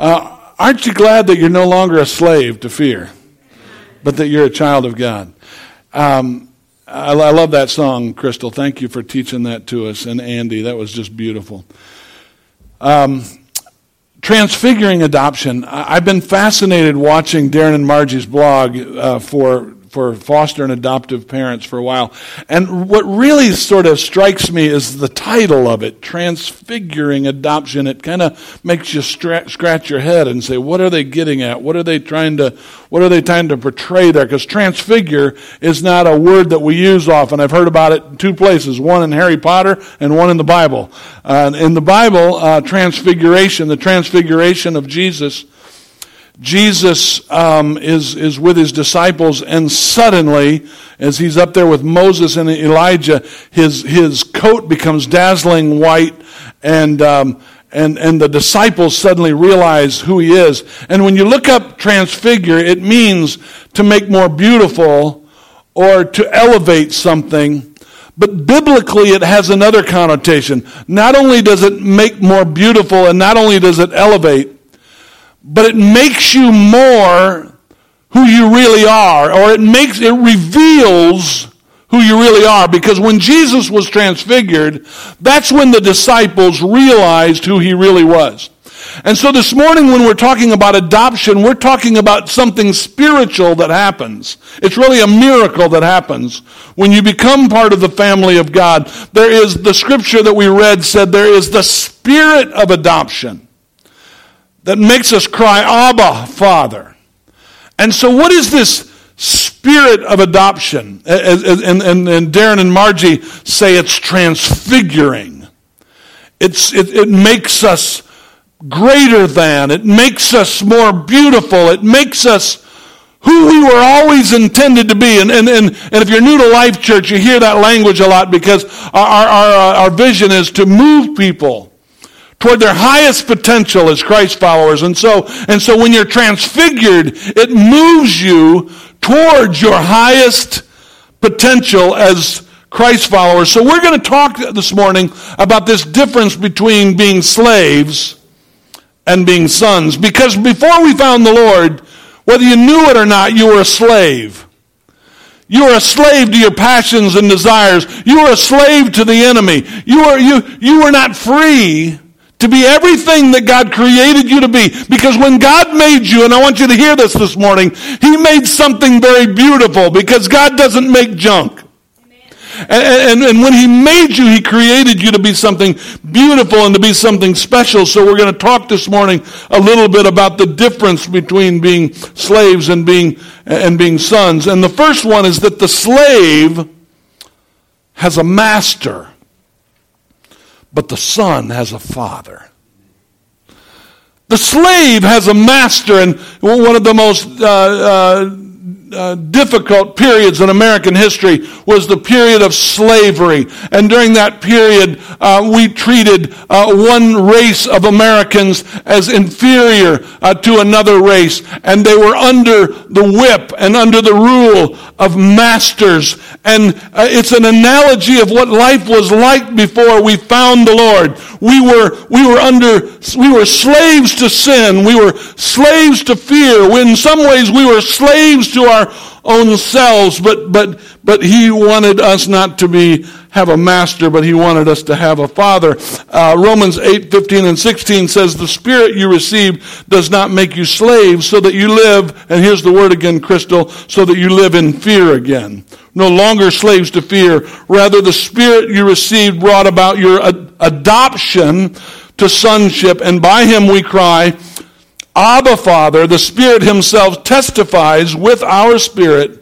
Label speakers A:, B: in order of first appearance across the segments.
A: Uh, aren't you glad that you're no longer a slave to fear, but that you're a child of God? Um, I, I love that song, Crystal. Thank you for teaching that to us. And Andy, that was just beautiful. Um, transfiguring adoption. I've been fascinated watching Darren and Margie's blog uh, for for foster and adoptive parents for a while. And what really sort of strikes me is the title of it, Transfiguring Adoption. It kind of makes you scratch your head and say, what are they getting at? What are they trying to, what are they trying to portray there? Because transfigure is not a word that we use often. I've heard about it in two places, one in Harry Potter and one in the Bible. Uh, in the Bible, uh, transfiguration, the transfiguration of Jesus, Jesus um, is, is with his disciples, and suddenly, as he's up there with Moses and Elijah, his, his coat becomes dazzling white, and, um, and, and the disciples suddenly realize who he is. And when you look up transfigure, it means to make more beautiful or to elevate something. But biblically, it has another connotation. Not only does it make more beautiful, and not only does it elevate, but it makes you more who you really are, or it makes, it reveals who you really are. Because when Jesus was transfigured, that's when the disciples realized who he really was. And so this morning when we're talking about adoption, we're talking about something spiritual that happens. It's really a miracle that happens when you become part of the family of God. There is, the scripture that we read said there is the spirit of adoption that makes us cry, Abba, Father. And so, what is this spirit of adoption? And, and, and Darren and Margie say it's transfiguring. It's, it, it makes us greater than, it makes us more beautiful, it makes us who we were always intended to be. And, and, and, and if you're new to Life Church, you hear that language a lot because our, our, our vision is to move people toward their highest potential as Christ followers. And so, and so when you're transfigured, it moves you towards your highest potential as Christ followers. So we're going to talk this morning about this difference between being slaves and being sons. Because before we found the Lord, whether you knew it or not, you were a slave. You were a slave to your passions and desires. You were a slave to the enemy. You are, you, you were not free to be everything that God created you to be. Because when God made you, and I want you to hear this this morning, He made something very beautiful because God doesn't make junk. And, and, and, when he made you, he created you to be something beautiful and to be something special. So we're going to talk this morning a little bit about the difference between being slaves and being, and being sons. And the first one is that the slave has a master but the son has a father. The slave has a master, and one of the most uh, uh, uh, difficult periods in American history was the period of slavery. And during that period, uh, we treated uh, one race of Americans as inferior uh, to another race. And they were under the whip and under the rule of masters. And uh, it's an analogy of what life was like before we found the Lord. We were, we were under, we were slaves to sin. We were slaves to fear. In some ways, we were slaves to our our own selves, but, but, but he wanted us not to be, have a master, but he wanted us to have a father. Uh, Romans 8, 15 and 16 says, the spirit you receive does not make you slaves so that you live, and here's the word again, Crystal, so that you live in fear again. No longer slaves to fear. Rather, the spirit you received brought about your ad- adoption to sonship, and by him we cry, Abba, Father, the Spirit Himself testifies with our spirit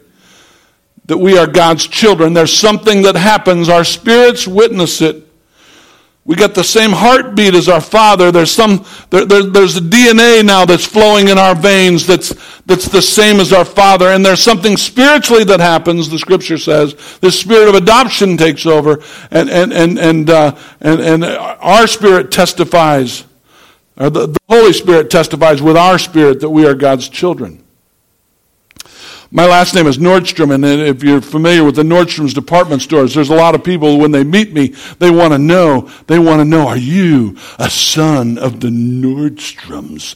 A: that we are God's children. There's something that happens. Our spirits witness it. We got the same heartbeat as our Father. There's some, there, there, there's a DNA now that's flowing in our veins that's, that's the same as our Father. And there's something spiritually that happens, the Scripture says. The spirit of adoption takes over, and, and, and, and, uh, and, and our spirit testifies the, the Holy Spirit testifies with our spirit that we are God's children. My last name is Nordstrom, and if you're familiar with the Nordstrom's department stores, there's a lot of people when they meet me, they want to know, they want to know, are you a son of the Nordstroms?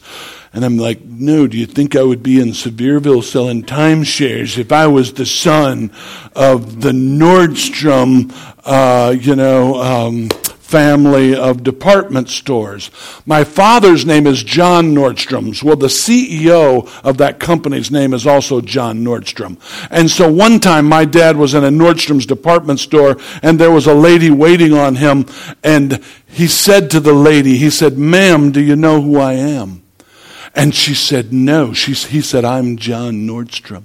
A: And I'm like, no, do you think I would be in Sevierville selling timeshares if I was the son of the Nordstrom, uh, you know, um, family of department stores. My father's name is John Nordstrom's. Well, the CEO of that company's name is also John Nordstrom. And so one time my dad was in a Nordstrom's department store and there was a lady waiting on him and he said to the lady, he said, ma'am, do you know who I am? And she said, no. She, he said, I'm John Nordstrom.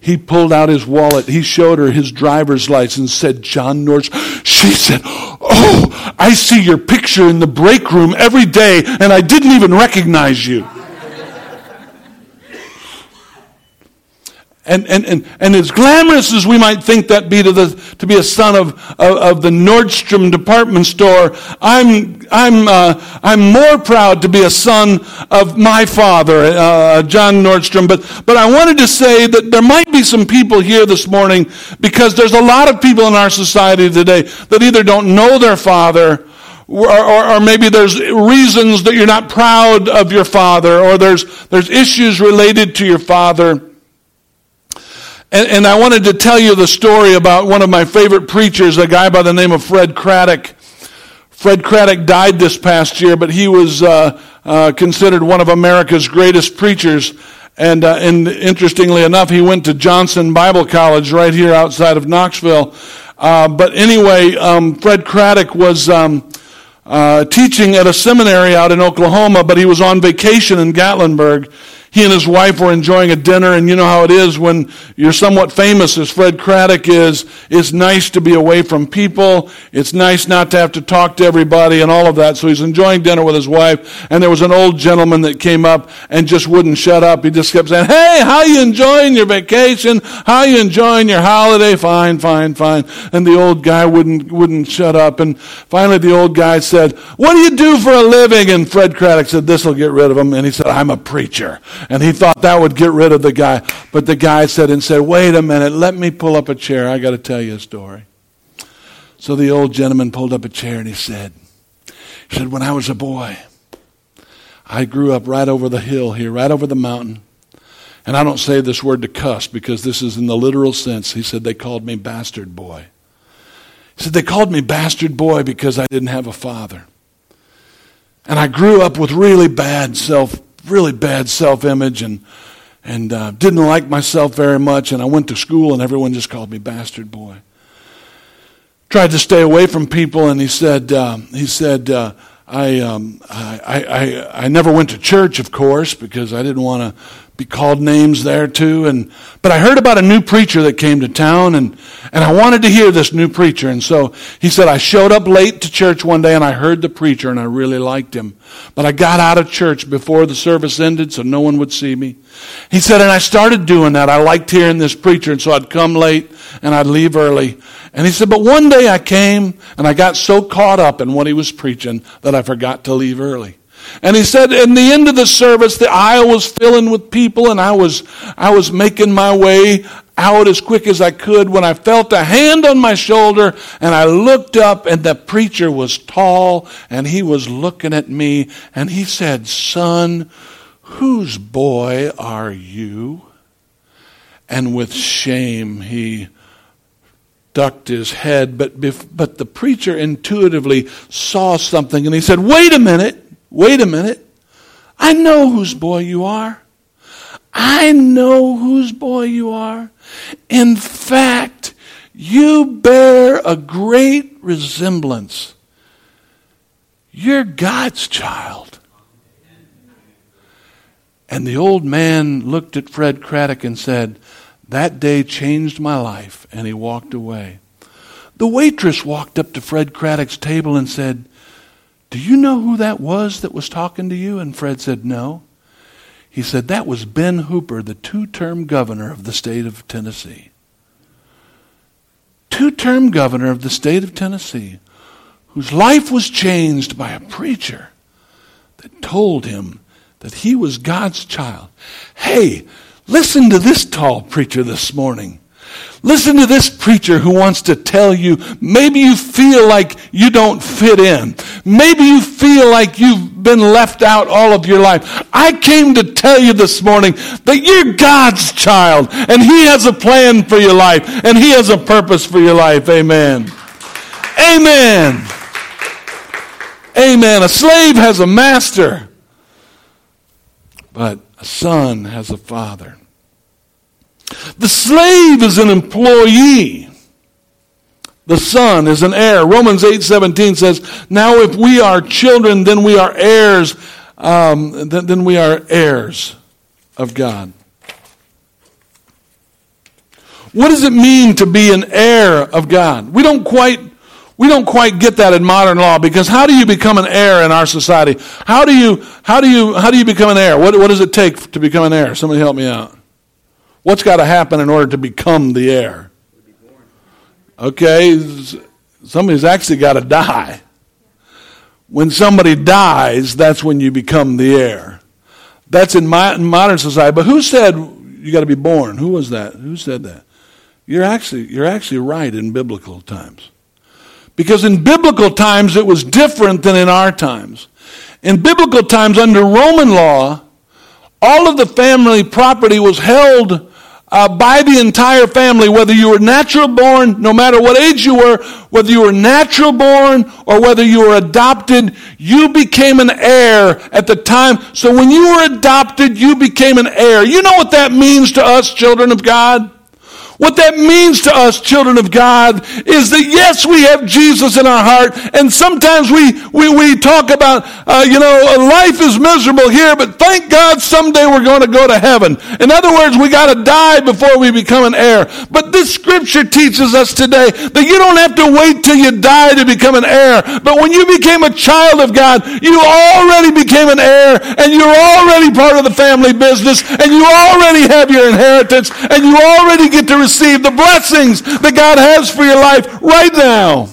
A: He pulled out his wallet. He showed her his driver's license, said John Nordstrom. She said, Oh, I see your picture in the break room every day, and I didn't even recognize you. And, and, and, and as glamorous as we might think that be to, the, to be a son of, of, of the Nordstrom department store, I'm, I'm, uh, I'm more proud to be a son of my father, uh, John Nordstrom. But, but I wanted to say that there might be some people here this morning because there's a lot of people in our society today that either don't know their father or, or, or, maybe there's reasons that you're not proud of your father, or there's, there's issues related to your father. And, and, I wanted to tell you the story about one of my favorite preachers, a guy by the name of Fred Craddock. Fred Craddock died this past year, but he was uh, uh, considered one of America's greatest preachers. And, uh, and interestingly enough, he went to Johnson Bible College right here outside of Knoxville. Uh, but anyway, um, Fred Craddock was um, uh, teaching at a seminary out in Oklahoma, but he was on vacation in Gatlinburg he and his wife were enjoying a dinner, and you know how it is when you're somewhat famous, as Fred Craddock is. It's nice to be away from people. It's nice not to have to talk to everybody and all of that. So he's enjoying dinner with his wife, and there was an old gentleman that came up and just wouldn't shut up. He just kept saying, "Hey, how you enjoying your vacation? How you enjoying your holiday? Fine, fine, fine." And the old guy wouldn't wouldn't shut up. And finally, the old guy said, "What do you do for a living?" And Fred Craddock said, "This will get rid of him." And he said, "I'm a preacher." And he thought that would get rid of the guy. But the guy said and said, wait a minute, let me pull up a chair. I got to tell you a story. So the old gentleman pulled up a chair and he said, he said, when I was a boy, I grew up right over the hill here, right over the mountain. And I don't say this word to cuss because this is in the literal sense. He said, they called me bastard boy. He said, they called me bastard boy because I didn't have a father. And I grew up with really bad self really bad self image and, and uh, didn't like myself very much. And I went to school and everyone just called me bastard boy. Tried to stay away from people, and he said, uh, he said, uh, I, um, I, I, I never went to church, of course, because I didn't want to be called names there too. And but I heard about a new preacher that came to town, and and I wanted to hear this new preacher. And so he said I showed up late to church one day, and I heard the preacher, and I really liked him. But I got out of church before the service ended, so no one would see me. He said, and I started doing that. I liked hearing this preacher, and so I'd come late and I'd leave early. And he said, but one day I came and I got so caught up in what he was preaching that I forgot to leave early. And he said, in the end of the service, the aisle was filling with people, and I was, I was making my way out as quick as I could when I felt a hand on my shoulder, and I looked up, and the preacher was tall, and he was looking at me, and he said, Son, whose boy are you? And with shame, he ducked his head, but, but the preacher intuitively saw something, and he said, Wait a minute. Wait a minute. I know whose boy you are. I know whose boy you are. In fact, you bear a great resemblance. You're God's child. And the old man looked at Fred Craddock and said, That day changed my life. And he walked away. The waitress walked up to Fred Craddock's table and said, do you know who that was that was talking to you? And Fred said, No. He said, That was Ben Hooper, the two term governor of the state of Tennessee. Two term governor of the state of Tennessee, whose life was changed by a preacher that told him that he was God's child. Hey, Listen to this tall preacher this morning. Listen to this preacher who wants to tell you maybe you feel like you don't fit in. Maybe you feel like you've been left out all of your life. I came to tell you this morning that you're God's child and He has a plan for your life and He has a purpose for your life. Amen. Amen. Amen. A slave has a master, but a son has a father. The slave is an employee. The son is an heir. Romans 8:17 says, "Now if we are children, then we are heirs. Um, then, then we are heirs of God." What does it mean to be an heir of God? We don't quite we don't quite get that in modern law because how do you become an heir in our society? How do you how do you how do you become an heir? What what does it take to become an heir? Somebody help me out. What's got to happen in order to become the heir? Okay, somebody's actually got to die. When somebody dies, that's when you become the heir. That's in, my, in modern society. But who said you got to be born? Who was that? Who said that? You're actually, you're actually right in biblical times. Because in biblical times, it was different than in our times. In biblical times, under Roman law, all of the family property was held uh, by the entire family, whether you were natural born, no matter what age you were, whether you were natural born or whether you were adopted, you became an heir at the time. So when you were adopted, you became an heir. You know what that means to us, children of God? What that means to us, children of God, is that yes, we have Jesus in our heart, and sometimes we, we, we talk about, uh, you know, life is miserable here, but thank God someday we're going to go to heaven. In other words, we got to die before we become an heir. But this scripture teaches us today that you don't have to wait till you die to become an heir. But when you became a child of God, you already became an heir, and you're already part of the family business, and you already have your inheritance, and you already get to receive the blessings that God has for your life right now.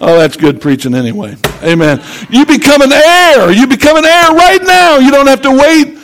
A: Oh, that's good preaching anyway. Amen. You become an heir. You become an heir right now. You don't have to wait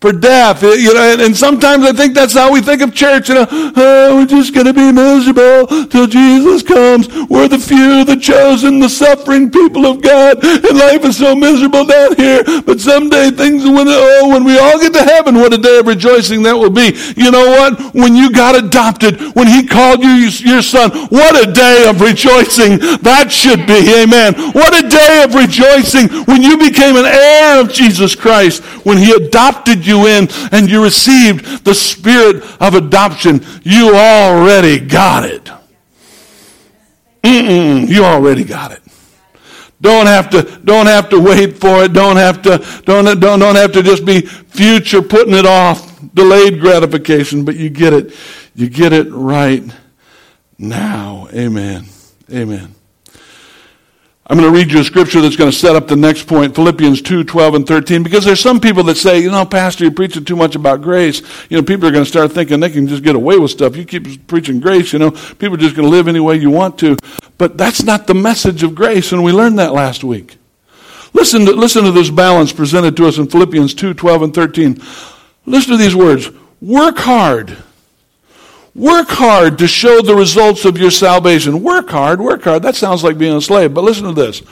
A: for death. You know, and sometimes I think that's how we think of church. You know, oh, we're just going to be miserable till Jesus comes. We're the few, the chosen, the suffering people of God, and life is so miserable down here. But someday things, when oh, when we all get to heaven, what a day of rejoicing that will be. You know what? When you got adopted, when He called you your son, what a day of rejoicing that should be. Amen. What a day of rejoicing when you became an heir of Jesus Christ, when He adopted you you in and you received the spirit of adoption, you already got it. Mm-mm, you already got it. Don't have to, don't have to wait for it. Don't have to, don't, don't, don't have to just be future putting it off, delayed gratification, but you get it. You get it right now. Amen. Amen. I'm going to read you a scripture that's going to set up the next point, Philippians 2, 12 and 13, because there's some people that say, you know, Pastor, you're preaching too much about grace. You know, people are going to start thinking they can just get away with stuff. You keep preaching grace, you know, people are just going to live any way you want to. But that's not the message of grace, and we learned that last week. Listen to, listen to this balance presented to us in Philippians 2, 12 and 13. Listen to these words. Work hard Work hard to show the results of your salvation. Work hard, work hard. That sounds like being a slave, but listen to this.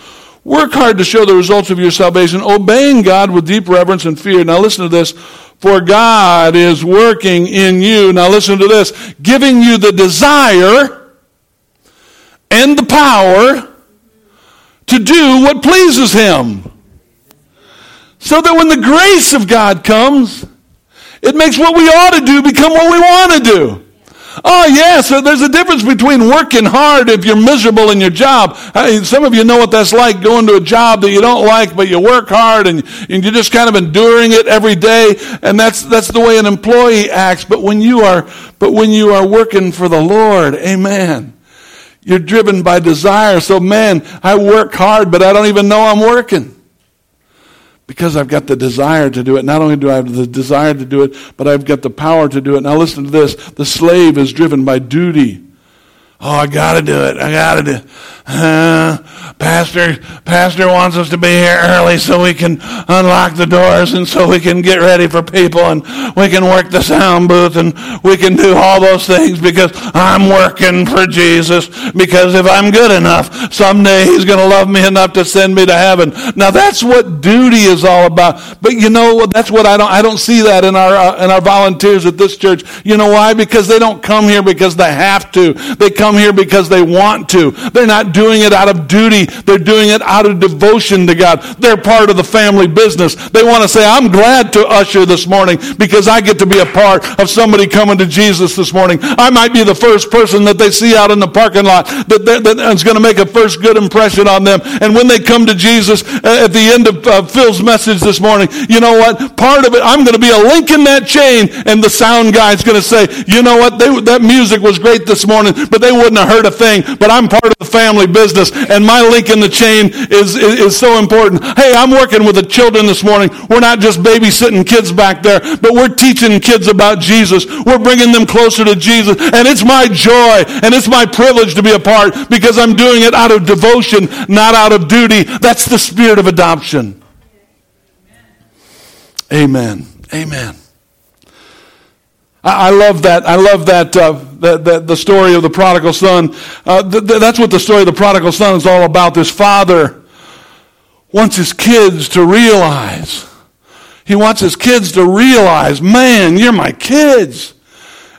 A: Work hard to show the results of your salvation, obeying God with deep reverence and fear. Now listen to this. For God is working in you. Now listen to this. Giving you the desire and the power to do what pleases Him. So that when the grace of God comes, it makes what we ought to do become what we want to do. Oh, yeah, so there's a difference between working hard if you're miserable in your job. some of you know what that's like going to a job that you don't like, but you work hard and, and you're just kind of enduring it every day. And that's, that's the way an employee acts. But when you are, but when you are working for the Lord, amen. You're driven by desire. So man, I work hard, but I don't even know I'm working because I've got the desire to do it. Not only do I have the desire to do it, but I've got the power to do it. Now listen to this. The slave is driven by duty Oh, I gotta do it. I gotta do it. Uh, Pastor, Pastor wants us to be here early so we can unlock the doors and so we can get ready for people and we can work the sound booth and we can do all those things because I'm working for Jesus. Because if I'm good enough, someday He's going to love me enough to send me to heaven. Now that's what duty is all about. But you know, that's what I don't, I don't see that in our, uh, in our volunteers at this church. You know why? Because they don't come here because they have to. They come here because they want to. They're not doing it out of duty. They're doing it out of devotion to God. They're part of the family business. They want to say, I'm glad to usher this morning because I get to be a part of somebody coming to Jesus this morning. I might be the first person that they see out in the parking lot that, that is going to make a first good impression on them. And when they come to Jesus uh, at the end of uh, Phil's message this morning, you know what? Part of it, I'm going to be a link in that chain and the sound guy's going to say, you know what? They, that music was great this morning, but they wouldn't have heard a thing. But I'm part of the family business and my link in the chain is, is, is so important. Hey, I'm working with the children this morning. We're not just babysitting kids back there, but we're teaching kids about Jesus. We're bringing them closer to Jesus. And it's my joy and it's my privilege to be a part because I'm doing it out of devotion, not out of duty. That's the spirit of adoption. Amen. Amen. I, love that. I love that, uh, that, that, the story of the prodigal son. Uh, th- th- that's what the story of the prodigal son is all about. This father wants his kids to realize. He wants his kids to realize, man, you're my kids.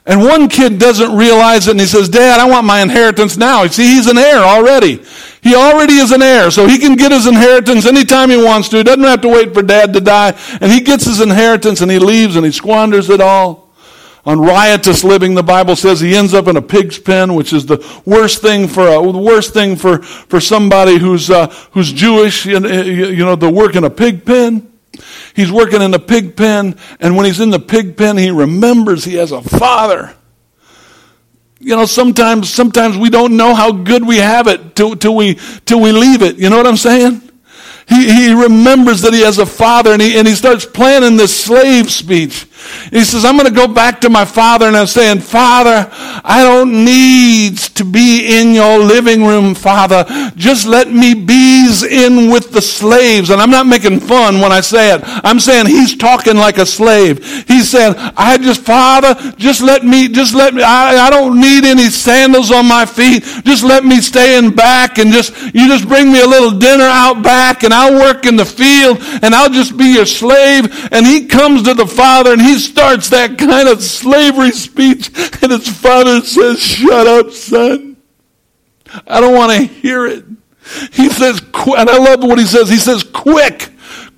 A: And one kid doesn't realize it and he says, Dad, I want my inheritance now. You see, he's an heir already. He already is an heir, so he can get his inheritance anytime he wants to. He doesn't have to wait for dad to die. And he gets his inheritance and he leaves and he squanders it all on riotous living. The Bible says he ends up in a pig's pen, which is the worst thing for a, the worst thing for, for somebody who's, uh, who's Jewish, you know, to work in a pig pen. He's working in a pig pen, and when he's in the pig pen, he remembers he has a father. You know, sometimes, sometimes we don't know how good we have it till, till we, till we leave it. You know what I'm saying? He, he remembers that he has a father and he, and he starts planning this slave speech. He says, I'm going to go back to my father and I'm saying, Father, I don't need to be your living room, Father. Just let me bees in with the slaves. And I'm not making fun when I say it. I'm saying he's talking like a slave. He's saying, I just, Father, just let me, just let me, I, I don't need any sandals on my feet. Just let me stay in back and just, you just bring me a little dinner out back and I'll work in the field and I'll just be your slave. And he comes to the Father and he starts that kind of slavery speech, and his father says, Shut up, son. I don't want to hear it. He says, and I love what he says. He says, Quick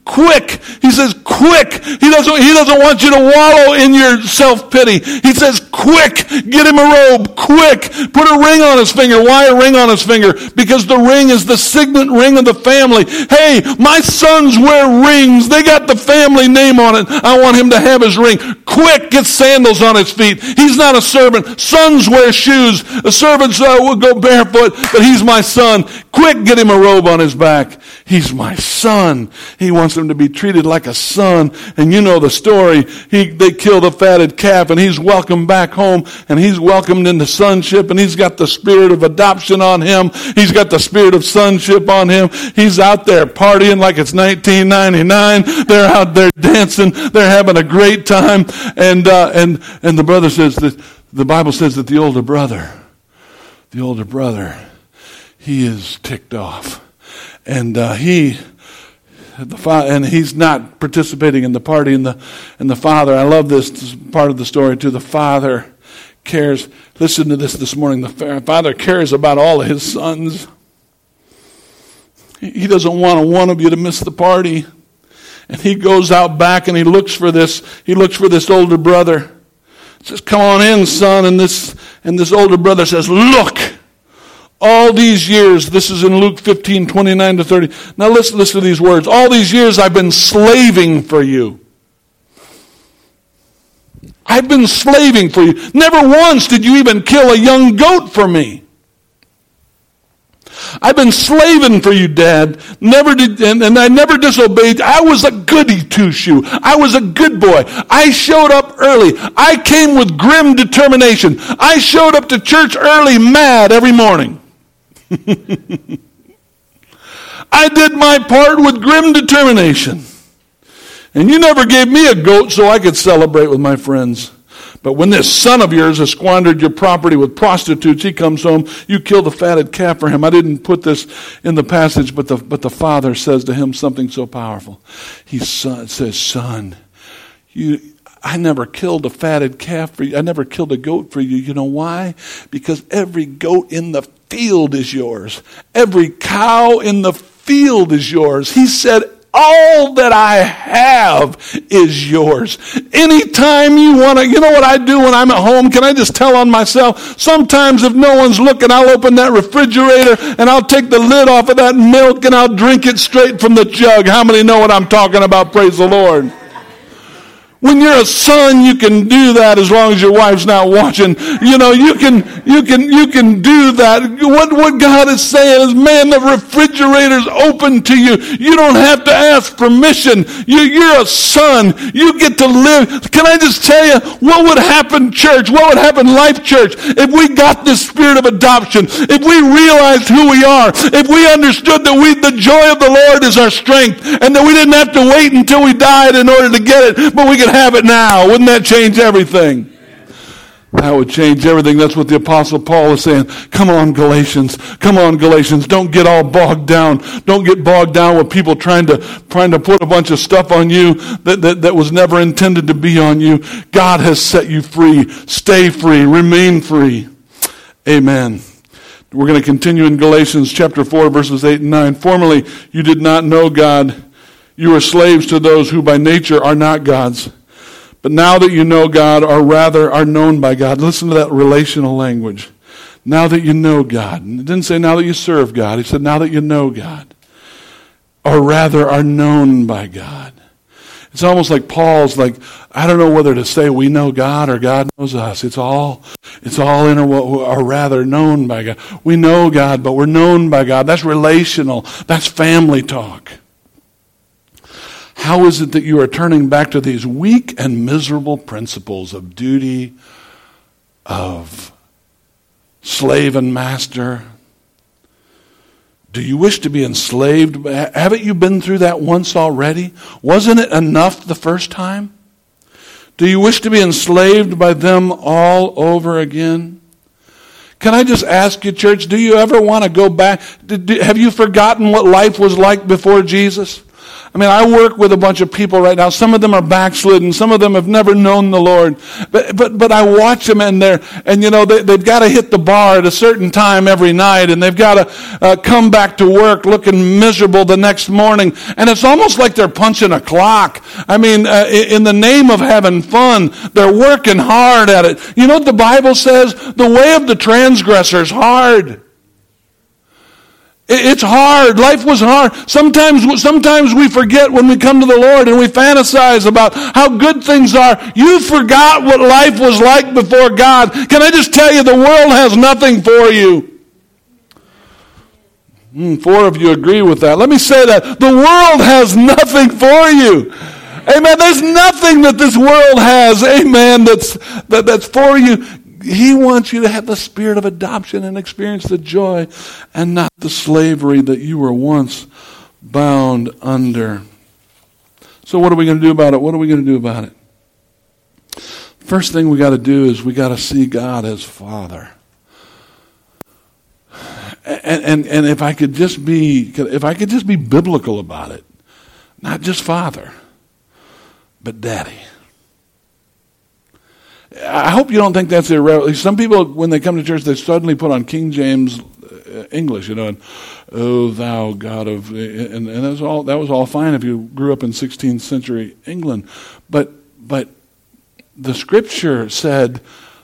A: quick. He says, quick. He doesn't, he doesn't want you to wallow in your self-pity. He says, quick. Get him a robe. Quick. Put a ring on his finger. Why a ring on his finger? Because the ring is the signet ring of the family. Hey, my sons wear rings. They got the family name on it. I want him to have his ring. Quick. Get sandals on his feet. He's not a servant. Sons wear shoes. The servants uh, go barefoot, but he's my son. Quick. Get him a robe on his back. He's my son. He wants him to be treated like a son. And you know the story. He, they kill the fatted calf and he's welcomed back home and he's welcomed into sonship and he's got the spirit of adoption on him. He's got the spirit of sonship on him. He's out there partying like it's 1999. They're out there dancing. They're having a great time. And, uh, and, and the brother says that the Bible says that the older brother, the older brother, he is ticked off and uh, he the fa- and he's not participating in the party and the and the father i love this part of the story too. The father cares listen to this this morning the father cares about all of his sons. He doesn't want one of you to miss the party. And he goes out back and he looks for this he looks for this older brother. Says come on in son and this and this older brother says look all these years, this is in Luke 15, 29 to 30. Now listen, listen to these words. All these years I've been slaving for you. I've been slaving for you. Never once did you even kill a young goat for me. I've been slaving for you, Dad. Never did, and, and I never disobeyed. I was a goody two shoe. I was a good boy. I showed up early. I came with grim determination. I showed up to church early, mad every morning. I did my part with grim determination. And you never gave me a goat so I could celebrate with my friends. But when this son of yours has squandered your property with prostitutes, he comes home, you kill the fatted calf for him. I didn't put this in the passage, but the, but the father says to him something so powerful. He son, says, Son, you, I never killed a fatted calf for you. I never killed a goat for you. You know why? Because every goat in the field is yours. Every cow in the field is yours. He said, all that I have is yours. Anytime you want to, you know what I do when I'm at home? Can I just tell on myself? Sometimes if no one's looking, I'll open that refrigerator and I'll take the lid off of that milk and I'll drink it straight from the jug. How many know what I'm talking about? Praise the Lord. When you're a son, you can do that as long as your wife's not watching. You know, you can, you can, you can do that. What, what God is saying is, man, the refrigerator's open to you. You don't have to ask permission. You, you're a son. You get to live. Can I just tell you, what would happen, church? What would happen, life church, if we got this spirit of adoption? If we realized who we are? If we understood that we, the joy of the Lord is our strength and that we didn't have to wait until we died in order to get it, but we could have it now. Wouldn't that change everything? That would change everything. That's what the Apostle Paul is saying. Come on, Galatians. Come on, Galatians. Don't get all bogged down. Don't get bogged down with people trying to, trying to put a bunch of stuff on you that, that, that was never intended to be on you. God has set you free. Stay free. Remain free. Amen. We're going to continue in Galatians chapter 4, verses 8 and 9. Formerly, you did not know God. You were slaves to those who by nature are not God's. But now that you know God, or rather are known by God, listen to that relational language. Now that you know God. it didn't say now that you serve God. He said now that you know God. Or rather are known by God. It's almost like Paul's like, I don't know whether to say we know God or God knows us. It's all, it's all in or rather known by God. We know God, but we're known by God. That's relational. That's family talk. How is it that you are turning back to these weak and miserable principles of duty, of slave and master? Do you wish to be enslaved? Haven't you been through that once already? Wasn't it enough the first time? Do you wish to be enslaved by them all over again? Can I just ask you, church, do you ever want to go back? Have you forgotten what life was like before Jesus? I mean, I work with a bunch of people right now. Some of them are backslidden. Some of them have never known the Lord. But, but, but I watch them and they're, and you know, they, they've got to hit the bar at a certain time every night and they've got to uh, come back to work looking miserable the next morning. And it's almost like they're punching a clock. I mean, uh, in the name of having fun, they're working hard at it. You know what the Bible says? The way of the transgressor is hard. It's hard. Life was hard. Sometimes, sometimes we forget when we come to the Lord and we fantasize about how good things are. You forgot what life was like before God. Can I just tell you, the world has nothing for you. Mm, four of you agree with that. Let me say that. The world has nothing for you. Amen. There's nothing that this world has, amen, that's, that, that's for you. He wants you to have the spirit of adoption and experience the joy and not the slavery that you were once bound under. So, what are we going to do about it? What are we going to do about it? First thing we got to do is we got to see God as Father. And, and, and if I could just be, if I could just be biblical about it, not just Father, but Daddy. I hope you don't think that's irrelevant. Some people, when they come to church, they suddenly put on King James uh, English, you know, and "Oh, thou God of," and, and all. That was all fine if you grew up in 16th century England, but but the Scripture said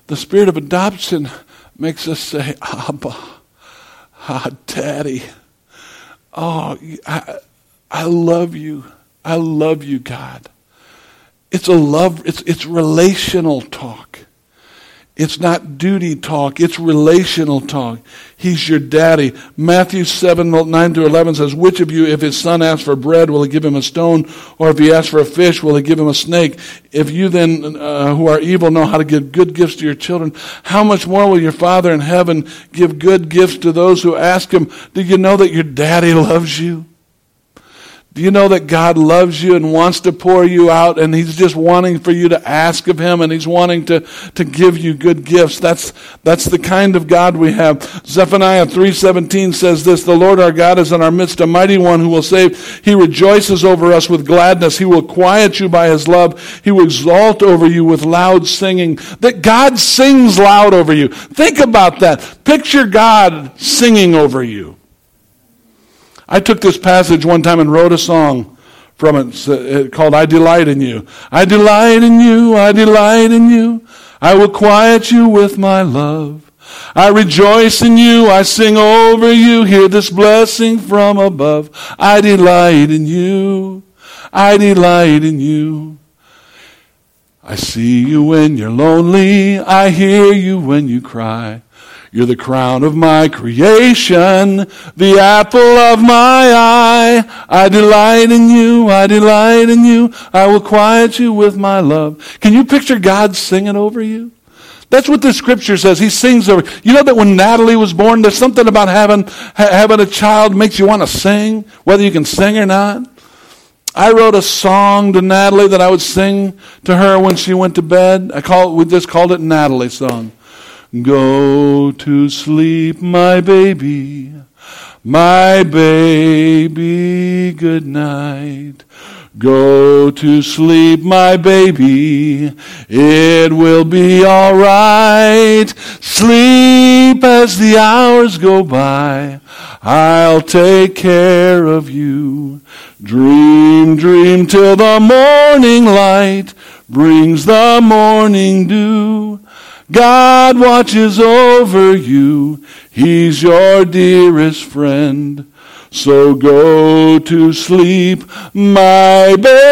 A: the spirit of adoption makes us say, "Abba, ah, Daddy." Oh, I, I love you. I love you, God. It's a love, it's, it's relational talk. It's not duty talk, it's relational talk. He's your daddy. Matthew 7, 9 to 11 says, Which of you, if his son asks for bread, will he give him a stone? Or if he asks for a fish, will he give him a snake? If you then, uh, who are evil, know how to give good gifts to your children, how much more will your Father in heaven give good gifts to those who ask him? Do you know that your daddy loves you? Do you know that God loves you and wants to pour you out and He's just wanting for you to ask of Him and He's wanting to, to give you good gifts? That's, that's the kind of God we have. Zephaniah 3.17 says this, The Lord our God is in our midst, a mighty one who will save. He rejoices over us with gladness. He will quiet you by His love. He will exalt over you with loud singing. That God sings loud over you. Think about that. Picture God singing over you. I took this passage one time and wrote a song from it uh, called I Delight in You. I delight in you, I delight in you. I will quiet you with my love. I rejoice in you, I sing over you, hear this blessing from above. I delight in you, I delight in you. I see you when you're lonely, I hear you when you cry. You're the crown of my creation, the apple of my eye. I delight in you, I delight in you. I will quiet you with my love. Can you picture God singing over you? That's what the scripture says. He sings over. You know that when Natalie was born, there's something about having, having a child makes you want to sing, whether you can sing or not. I wrote a song to Natalie that I would sing to her when she went to bed. I call it, we just called it Natalie song. Go to sleep, my baby, my baby, good night. Go to sleep, my baby, it will be alright. Sleep as the hours go by, I'll take care of you. Dream, dream till the morning light brings the morning dew. God watches over you. He's your dearest friend. So go to sleep, my baby.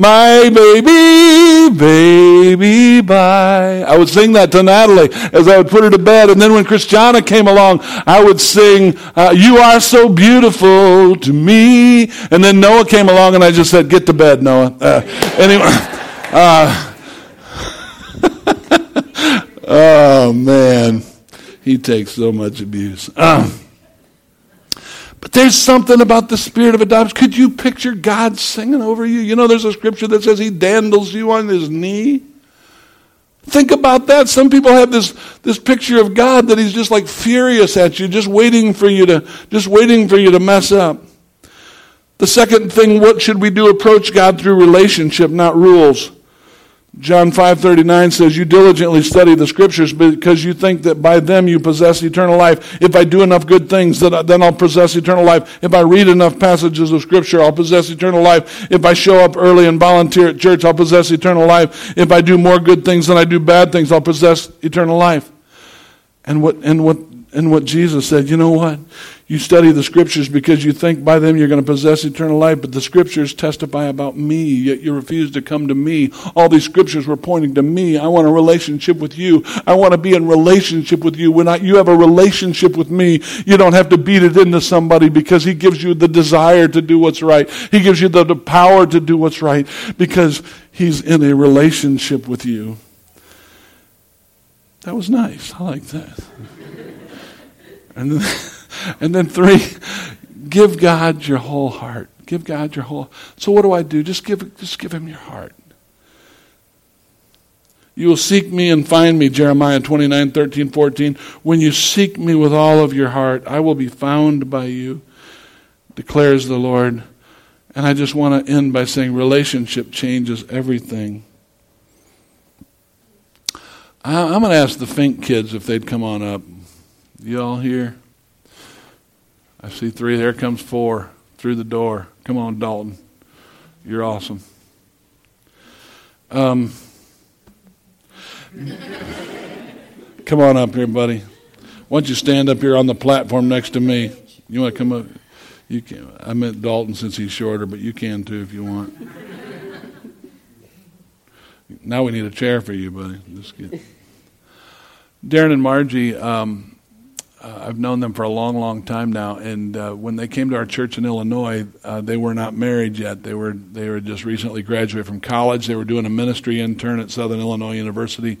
A: My baby, baby, bye. I would sing that to Natalie as I would put her to bed. And then when Christiana came along, I would sing, uh, You are so beautiful to me. And then Noah came along and I just said, Get to bed, Noah. Uh, anyway. Uh, oh, man. He takes so much abuse. Uh, there's something about the spirit of adoption. Could you picture God singing over you? You know, there's a scripture that says he dandles you on his knee. Think about that. Some people have this, this picture of God that he's just like furious at you, just waiting for you to, just waiting for you to mess up. The second thing, what should we do? Approach God through relationship, not rules. John 5:39 says you diligently study the scriptures because you think that by them you possess eternal life. If I do enough good things then I'll possess eternal life. If I read enough passages of scripture I'll possess eternal life. If I show up early and volunteer at church I'll possess eternal life. If I do more good things than I do bad things I'll possess eternal life. And what and what and what Jesus said, you know what? You study the scriptures because you think by them you're going to possess eternal life, but the scriptures testify about me, yet you refuse to come to me. All these scriptures were pointing to me. I want a relationship with you. I want to be in relationship with you. When I, you have a relationship with me, you don't have to beat it into somebody because he gives you the desire to do what's right. He gives you the, the power to do what's right because he's in a relationship with you. That was nice. I like that. And then, and then three, give God your whole heart. Give God your whole. So what do I do? Just give, just give him your heart. You will seek me and find me, Jeremiah 29, 13, 14. When you seek me with all of your heart, I will be found by you, declares the Lord. And I just want to end by saying relationship changes everything. I'm going to ask the Fink kids if they'd come on up. You all here? I see three. There comes four through the door. Come on, Dalton. You're awesome. Um, come on up here, buddy. Why don't you stand up here on the platform next to me? You want to come up? You can. I meant Dalton since he's shorter, but you can too if you want. Now we need a chair for you, buddy. Just kidding. Darren and Margie, um, uh, I've known them for a long, long time now. And uh, when they came to our church in Illinois, uh, they were not married yet. They were they were just recently graduated from college. They were doing a ministry intern at Southern Illinois University,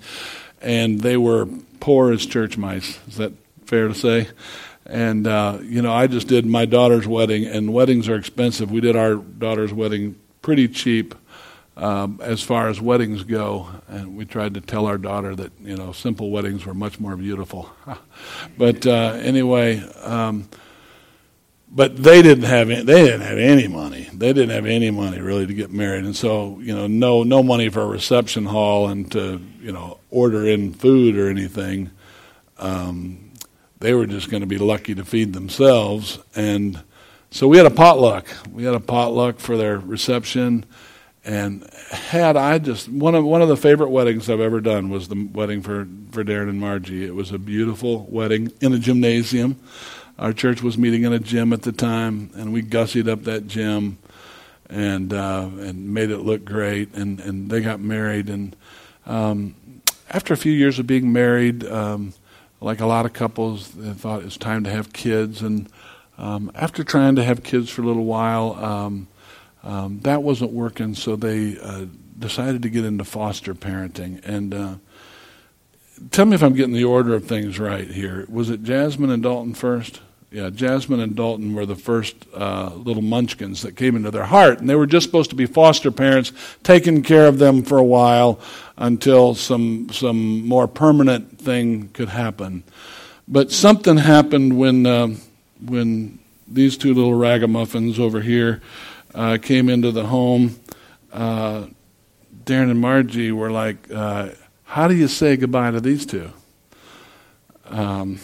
A: and they were poor as church mice. Is that fair to say? And uh, you know, I just did my daughter's wedding, and weddings are expensive. We did our daughter's wedding pretty cheap um, as far as weddings go, and we tried to tell our daughter that you know simple weddings were much more beautiful. but uh, anyway, um, but they didn't have any, they didn't have any money. They didn't have any money really to get married, and so you know no no money for a reception hall and to you know order in food or anything. Um, they were just going to be lucky to feed themselves, and so we had a potluck. We had a potluck for their reception and had I just one of one of the favorite weddings I've ever done was the wedding for for Darren and Margie. It was a beautiful wedding in a gymnasium. Our church was meeting in a gym at the time, and we gussied up that gym and uh, and made it look great. And and they got married. And um, after a few years of being married, um, like a lot of couples, they thought it was time to have kids. And um, after trying to have kids for a little while um, that wasn't working, so they uh, decided to get into foster parenting. And uh, tell me if I'm getting the order of things right here. Was it Jasmine and Dalton first? Yeah, Jasmine and Dalton were the first uh, little munchkins that came into their heart, and they were just supposed to be foster parents, taking care of them for a while until some some more permanent thing could happen. But something happened when uh, when these two little ragamuffins over here uh, came into the home, uh, Darren and Margie were like, uh, How do you say goodbye to these two? Um,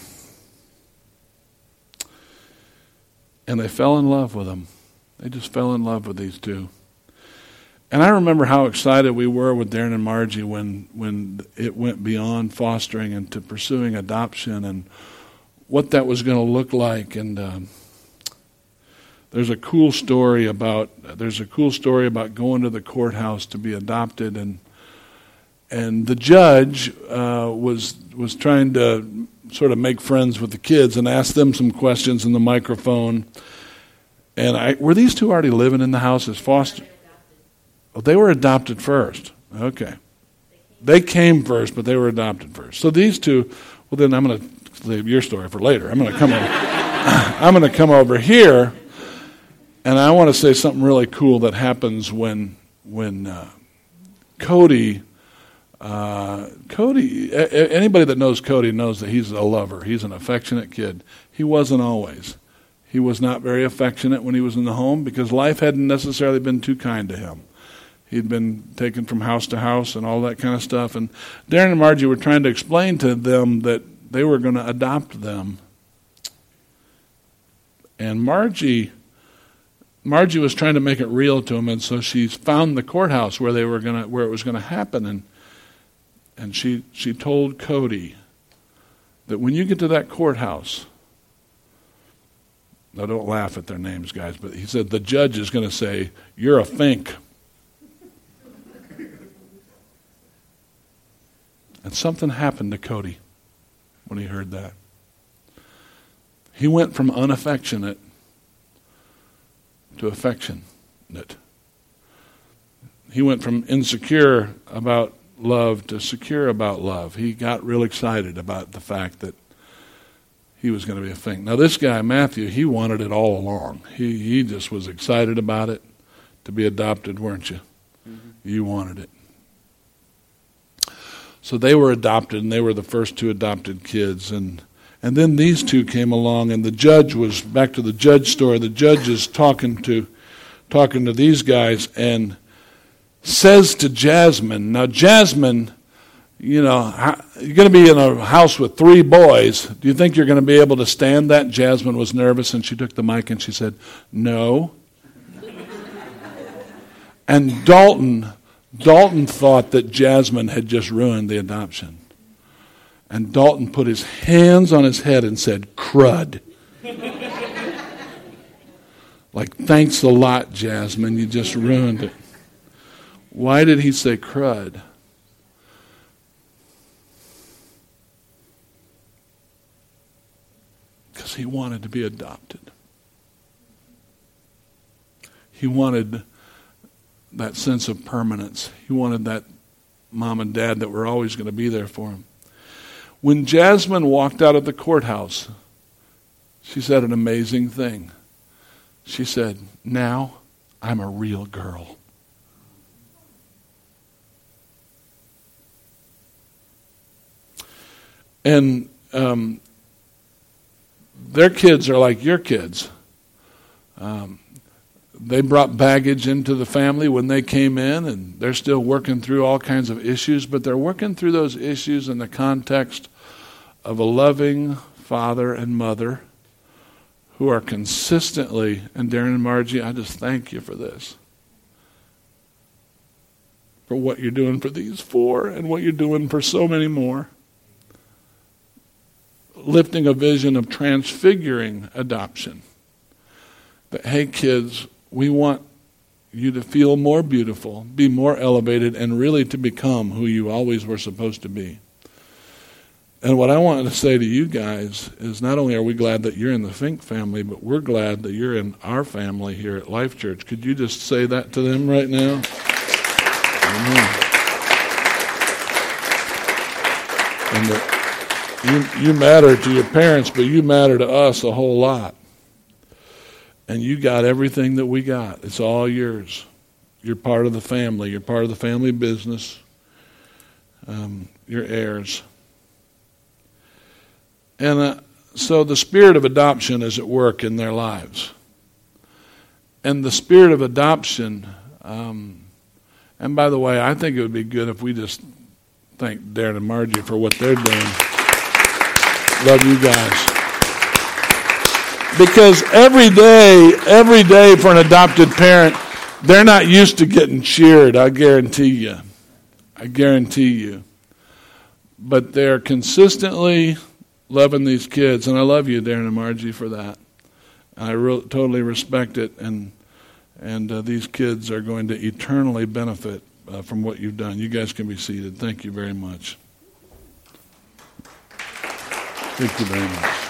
A: and they fell in love with them. They just fell in love with these two. And I remember how excited we were with Darren and Margie when, when it went beyond fostering and to pursuing adoption and what that was going to look like. And um, there's a cool story about there's a cool story about going to the courthouse to be adopted and and the judge uh, was was trying to sort of make friends with the kids and ask them some questions in the microphone. And I were these two already living in the house as foster? Oh, they were adopted first. Okay, they came first, but they were adopted first. So these two. Well, then I'm going to leave your story for later. I'm going to come. over, I'm going to come over here and I want to say something really cool that happens when when uh, Cody. Uh, Cody, a- anybody that knows Cody knows that he's a lover. He's an affectionate kid. He wasn't always. He was not very affectionate when he was in the home because life hadn't necessarily been too kind to him. He'd been taken from house to house and all that kind of stuff. And Darren and Margie were trying to explain to them that they were going to adopt them. And Margie Margie was trying to make it real to him, and so she found the courthouse where they were gonna, where it was to happen, and and she she told Cody that when you get to that courthouse, now don't laugh at their names, guys, but he said the judge is to say you're a Fink, and something happened to Cody when he heard that. He went from unaffectionate to affectionate. He went from insecure about love to secure about love. He got real excited about the fact that he was going to be a Fink. Now, this guy, Matthew, he wanted it all along. He, he just was excited about it to be adopted, weren't you? Mm-hmm. You wanted it. So they were adopted, and they were the first two adopted kids. And and then these two came along, and the judge was back to the judge story. The judge is talking to talking to these guys and says to Jasmine, "Now, Jasmine, you know, you're going to be in a house with three boys. Do you think you're going to be able to stand that?" Jasmine was nervous, and she took the mic and she said, "No." and Dalton, Dalton thought that Jasmine had just ruined the adoption. And Dalton put his hands on his head and said, Crud. like, thanks a lot, Jasmine. You just ruined it. Why did he say crud? Because he wanted to be adopted. He wanted that sense of permanence. He wanted that mom and dad that were always going to be there for him. When Jasmine walked out of the courthouse, she said an amazing thing. She said, Now I'm a real girl. And um, their kids are like your kids. Um, they brought baggage into the family when they came in, and they're still working through all kinds of issues, but they're working through those issues in the context of a loving father and mother who are consistently, and Darren and Margie, I just thank you for this. For what you're doing for these four and what you're doing for so many more. Lifting a vision of transfiguring adoption. That, hey, kids, we want you to feel more beautiful, be more elevated, and really to become who you always were supposed to be. And what I want to say to you guys is not only are we glad that you're in the Fink family, but we're glad that you're in our family here at Life Church. Could you just say that to them right now? Amen. And you, you matter to your parents, but you matter to us a whole lot and you got everything that we got. It's all yours. You're part of the family. You're part of the family business. Um, you're heirs. And uh, so the spirit of adoption is at work in their lives. And the spirit of adoption, um, and by the way, I think it would be good if we just thank Darren and Margie for what they're doing. Love you guys. Because every day, every day for an adopted parent, they're not used to getting cheered, I guarantee you. I guarantee you. But they're consistently loving these kids, and I love you, Darren and Margie, for that. I re- totally respect it, and and uh, these kids are going to eternally benefit uh, from what you've done. You guys can be seated. Thank you very much. Thank you very much.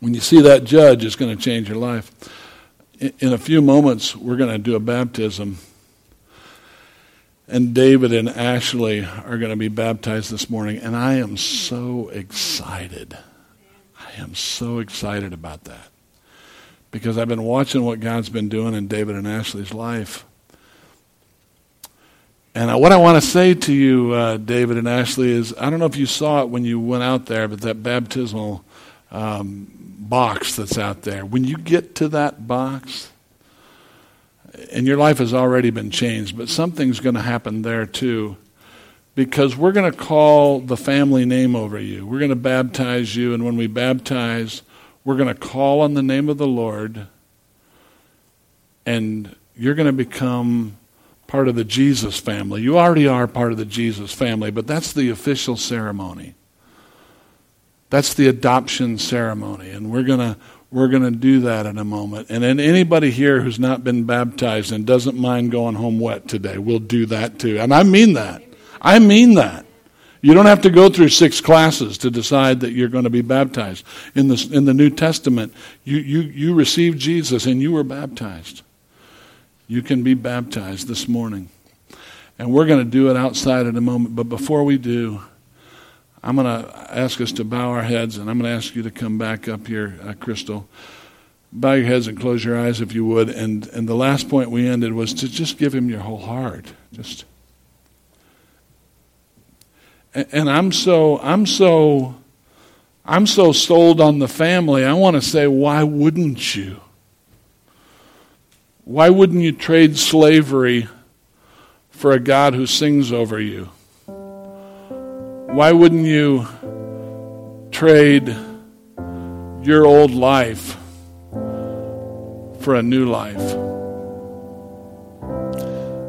A: When you see that judge, it's going to change your life. In a few moments, we're going to do a baptism. And David and Ashley are going to be baptized this morning. And I am so excited. I am so excited about that. Because I've been watching what God's been doing in David and Ashley's life. And what I want to say to you, uh, David and Ashley, is I don't know if you saw it when you went out there, but that baptismal um, box that's out there, when you get to that box, and your life has already been changed, but something's going to happen there too. Because we're going to call the family name over you. We're going to baptize you, and when we baptize, we're going to call on the name of the Lord, and you're going to become part of the Jesus family. You already are part of the Jesus family, but that's the official ceremony. That's the adoption ceremony, and we're gonna we're gonna do that in a moment. And then anybody here who's not been baptized and doesn't mind going home wet today, we'll do that too. And I mean that. I mean that. You don't have to go through six classes to decide that you're going to be baptized. In the, in the New Testament, you, you, you received Jesus and you were baptized. You can be baptized this morning. And we're going to do it outside in a moment. But before we do, I'm going to ask us to bow our heads, and I'm going to ask you to come back up here, uh, Crystal. Bow your heads and close your eyes if you would. And, and the last point we ended was to just give him your whole heart. Just. And, and I'm so, I'm so, I'm so sold on the family. I want to say, why wouldn't you? Why wouldn't you trade slavery for a God who sings over you? Why wouldn't you trade your old life for a new life?